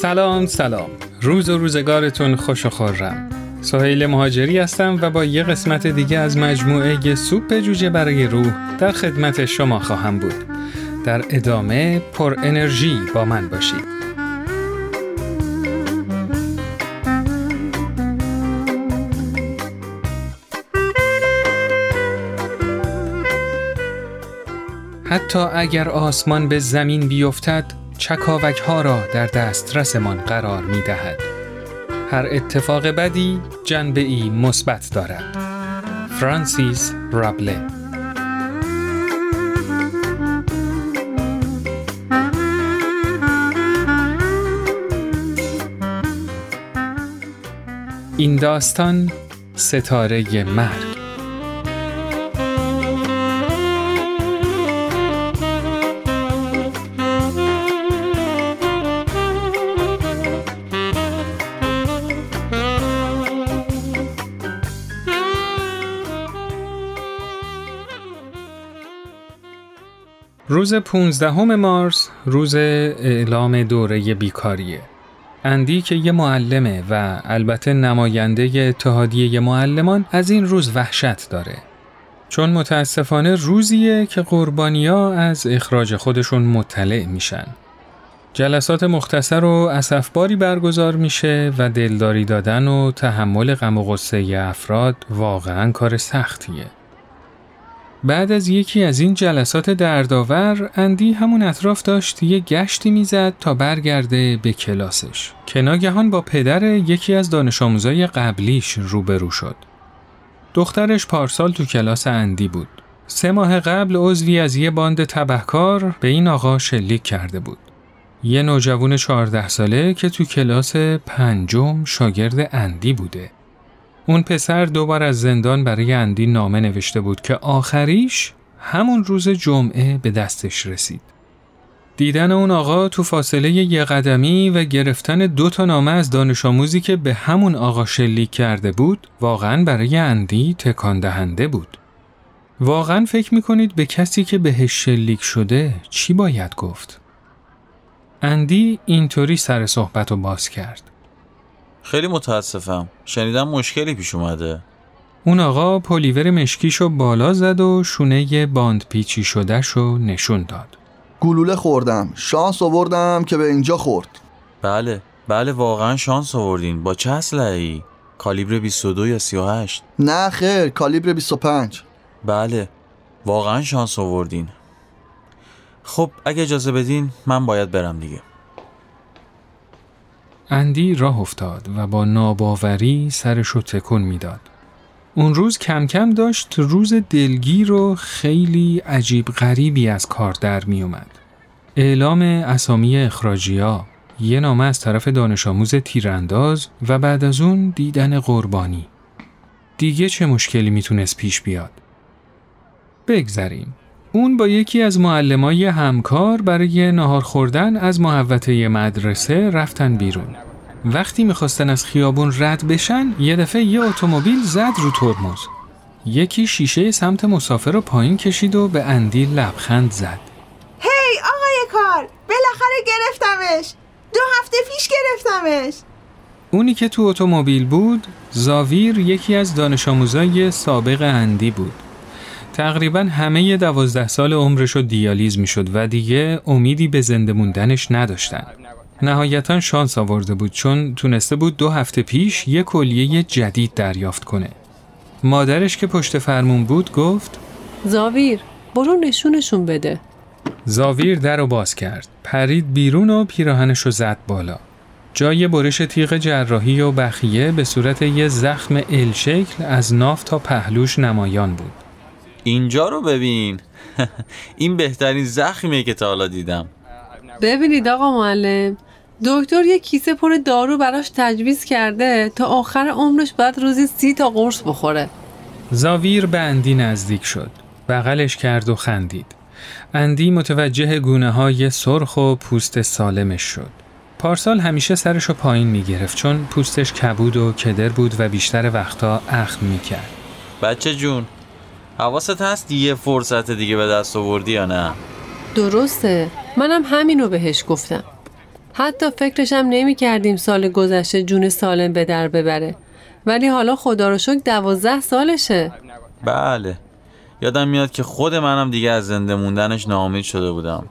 سلام سلام. روز و روزگارتون خوش و خورم. سهیل مهاجری هستم و با یه قسمت دیگه از مجموعه سوپ جوجه برای روح در خدمت شما خواهم بود. در ادامه پر انرژی با من باشید. حتی اگر آسمان به زمین بیفتد چکاوک ها را در دسترسمان قرار می دهد. هر اتفاق بدی جنبه ای مثبت دارد. فرانسیس رابله این داستان ستاره مرگ روز 15 مارس روز اعلام دوره بیکاریه. اندی که یه معلمه و البته نماینده اتحادیه معلمان از این روز وحشت داره. چون متاسفانه روزیه که قربانیا از اخراج خودشون مطلع میشن. جلسات مختصر و اسفباری برگزار میشه و دلداری دادن و تحمل غم و غصه افراد واقعا کار سختیه. بعد از یکی از این جلسات دردآور اندی همون اطراف داشت یه گشتی می‌زد تا برگرده به کلاسش. که ناگهان با پدر یکی از دانش آموزای قبلیش روبرو شد. دخترش پارسال تو کلاس اندی بود. سه ماه قبل عضوی از یه باند تبهکار به این آقا شلیک کرده بود. یه نوجوان چهارده ساله که تو کلاس پنجم شاگرد اندی بوده. اون پسر دوبار از زندان برای اندی نامه نوشته بود که آخریش همون روز جمعه به دستش رسید. دیدن اون آقا تو فاصله یه قدمی و گرفتن دو تا نامه از دانش آموزی که به همون آقا شلیک کرده بود واقعا برای اندی تکان دهنده بود. واقعا فکر می‌کنید به کسی که بهش شلیک شده چی باید گفت؟ اندی اینطوری سر صحبت رو باز کرد. خیلی متاسفم. شنیدم مشکلی پیش اومده. اون آقا پلیور مشکیشو بالا زد و شونه باند پیچی شدهشو نشون داد. گلوله خوردم. شانس آوردم که به اینجا خورد. بله بله واقعا شانس آوردین. با چه اسلحه‌ای؟ کالیبر 22 یا 38 نه خیر کالیبر 25 بله واقعا شانس آوردین. خب اگه اجازه بدین من باید برم دیگه. اندی راه افتاد و با ناباوری سرش رو تکون می‌داد. اون روز کم کم داشت روز دلگیر و خیلی عجیب غریبی از کار در می اومد. اعلام اسامی اخراجیا، یه نامه از طرف دانش آموز تیرانداز و بعد از اون دیدن قربانی. دیگه چه مشکلی می‌تونست پیش بیاد؟ بگذریم. اون با یکی از معلمای همکار برای نهار خوردن از محوطه مدرسه رفتن بیرون. وقتی می‌خواستن از خیابون رد بشن یه دفعه یه اتومبیل زد رو ترمز. یکی شیشه سمت مسافر رو پایین کشید و به اندی لبخند زد. هی آقای کار بالاخره گرفتمش. دو هفته پیش گرفتمش. اونی که تو اتومبیل بود زاویر یکی از دانش آموزای سابق اندی بود. تقریبا همه دوازده سال عمرش رو دیالیز می شد و دیگه امیدی به زنده موندنش نداشتن. نهایتا شانس آورده بود چون تونسته بود دو هفته پیش یه کلیه جدید دریافت کنه. مادرش که پشت فرمون بود گفت زاویر برو نشونشون بده. زاویر در رو باز کرد. پرید بیرون و پیراهنش رو زد بالا. جای برش تیغ جراحی و بخیه به صورت یه زخم ال شکل از ناف تا پهلوش نمایان بود. اینجا رو ببین. این بهترین زخمیه که تا حالا دیدم. ببینید آقا معلم دکتر یه کیسه پر دارو براش تجویز کرده تا آخر عمرش باید روزی سی تا قرص بخوره. زاویر به اندی نزدیک شد. بغلش کرد و خندید. اندی متوجه گونه های سرخ و پوست سالمش شد. پارسال همیشه سرشو پایین می‌گرفت چون پوستش کبود و کدر بود و بیشتر وقتا اخم می‌کرد. بچه جون حواست هست یه فرصت دیگه به دست آوردی یا نه؟ درسته. منم همینو بهش گفتم. حتی فکرشم نمی کردیم سال گذشته جون سالم به در ببره. ولی حالا خدا رو شکر دوازده سالشه. بله. یادم میاد که خود منم دیگه از زنده موندنش ناامید شده بودم.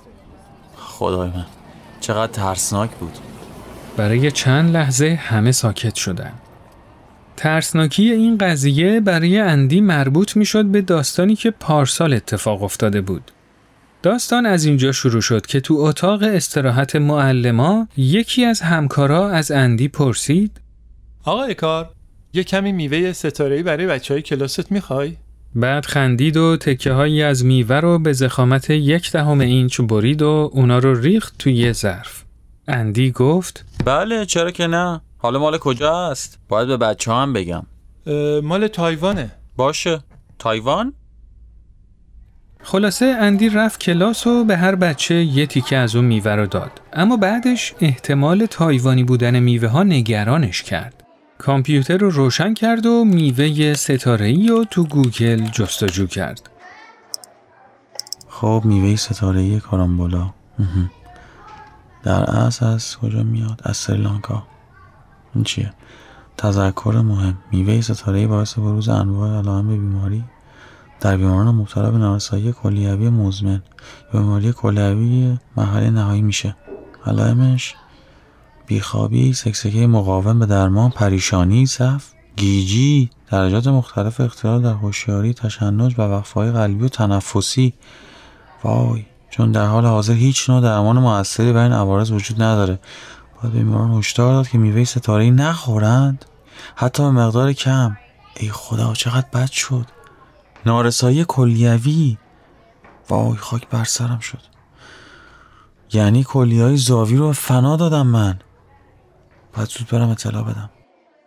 خدای من چقدر ترسناک بود. برای چند لحظه همه ساکت شدن. ترسناکی این قضیه برای اندی مربوط می‌شد به داستانی که پارسال اتفاق افتاده بود. داستان از اینجا شروع شد که تو اتاق استراحت معلما یکی از همکارا از اندی پرسید آقای کار یه کمی میوه ستاره‌ای برای بچه های کلاست می‌خوای؟ بعد خندید و تکه هایی از میوه رو به زخامت یک دهم اینچ برید و اونا رو ریخت توی یه ظرف. اندی گفت بله چرا که نه حالا مال کجا است باید به بچه هم بگم. مال تایوانه. باشه. تایوان؟ خلاصه اندی رفت کلاس و به هر بچه یه تیکه از اون میوه رو داد. اما بعدش احتمال تایوانی بودن میوه ها نگرانش کرد. کامپیوتر رو روشن کرد و میوه ستاره‌ای رو تو گوگل جستجو کرد. خب میوه ستاره کارامبولا. در اصل از کجا میاد؟ از سریلانکا. این چیه؟ تذکر مهم. میوه ستاره باعث بروز انواع علائم بیماری در بیماران مبتلا به نارسایی کلیوی مزمن. بیماری کلیوی مرحله نهایی میشه. علائمش بیخوابی سکسکه مقاوم به درمان پریشانی صف گیجی درجات مختلف اختلال در هوشیاری تشنج و وقفه‌های قلبی و تنفسی. وای چون در حال حاضر هیچ نوع درمان موثری برای این عوارض وجود نداره. باید به بیماران هشدار داد که میوه ستاره نخورند. حتی به مقدار کم. ای خدا چقدر بد شد. نارسایی کلیوی. وای خاک بر سرم شد. یعنی کلیهای زاوی رو فنا دادم من. باید زود برم اطلاع بدم.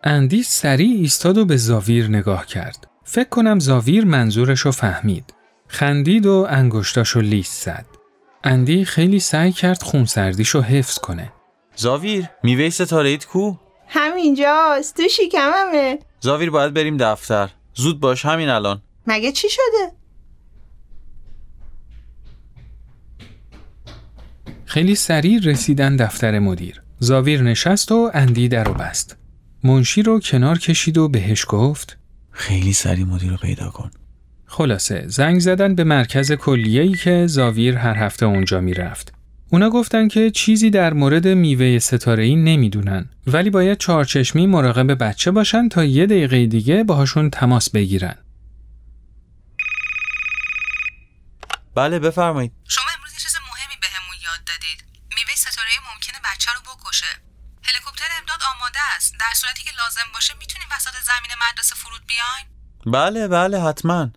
اندی سریع ایستاد و به زاویر نگاه کرد. فکر کنم زاویر منظورش رو فهمید. خندید و انگشتاشو لیست زد. اندی خیلی سعی کرد خونسردیشو حفظ کنه. زاویر میوه ستاره ایت کو همینجاست تو شکممه زاویر باید بریم دفتر زود باش همین الان مگه چی شده؟ خیلی سریع رسیدن دفتر مدیر. زاویر نشست و اندی در رو بست. منشی رو کنار کشید و بهش گفت خیلی سریع مدیر رو پیدا کن خلاصه زنگ زدن به مرکز کلیه‌ای که زاویر هر هفته اونجا می‌رفت. اونا گفتن که چیزی در مورد میوه ستاره‌ای نمی‌دونن ولی باید چهارچشمی مراقب بچه باشن تا یه دقیقه دیگه باهاشون تماس بگیرن. بله بفرمایید. شما امروز یه چیز مهمی بهمون یاد دادید. میوه ستاره ممکنه بچه رو بکشه. هلیکوپتر امداد آماده است. در صورتی که لازم باشه می‌تونیم وسط زمین مدرسه فرود بیایم؟ بله بله حتما.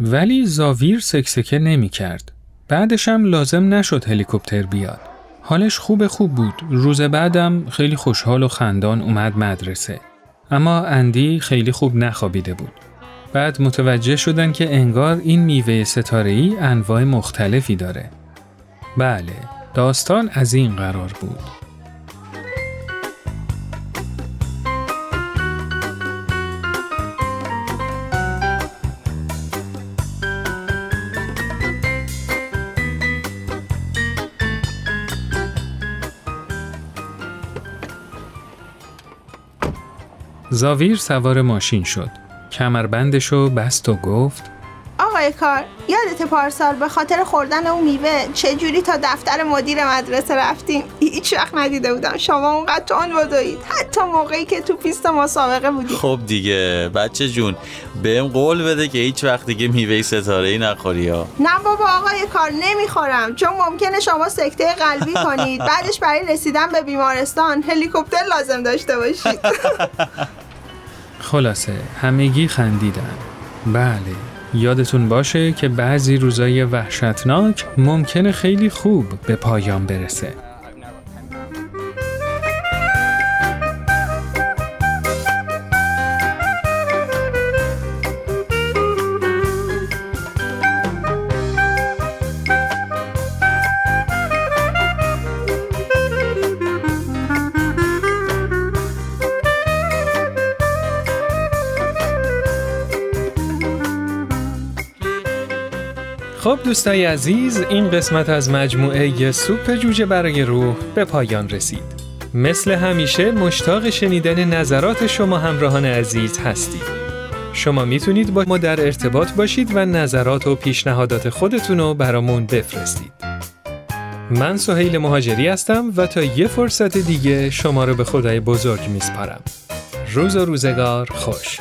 ولی زاویر سکسکه نمی کرد. بعدش هم لازم نشد هلیکوپتر بیاد. حالش خوب خوب بود. روز بعدم خیلی خوشحال و خندان اومد مدرسه. اما اندی خیلی خوب نخوابیده بود. بعد متوجه شدن که انگار این میوه ستاره‌ای انواع مختلفی داره. بله، داستان از این قرار بود. زاویر سوار ماشین شد. کمربندشو بست و گفت آقای کار یادت پارسال به خاطر خوردن اون میوه چجوری تا دفتر مدیر مدرسه رفتیم؟ هیچ وقت ندیده بودم. شما اونقدر تند بدوید حتی موقعی که تو پیست مسابقه بودیم خب دیگه. بچه جون بهم قول بده که هیچ وقت دیگه میوه ستاره ای نخوری ها. نه بابا آقای کار نمی‌خورم. چون ممکنه شما سکته قلبی کنید. بعدش برای رسیدن به بیمارستان هلیکوپتر لازم داشته باشید. خلاصه همگی خندیدن. بله، یادتون باشه که بعضی روزای وحشتناک ممکنه خیلی خوب به پایان برسه. خب دوستای عزیز این قسمت از مجموعه سوپ جوجه برای روح به پایان رسید. مثل همیشه مشتاق شنیدن نظرات شما همراهان عزیز هستید. شما می‌تونید با ما در ارتباط باشید و نظرات و پیشنهادات خودتون رو برامون بفرستید. من سهیل مهاجری هستم و تا یه فرصت دیگه شما رو به خدای بزرگ میسپارم. روز و روزگار خوش.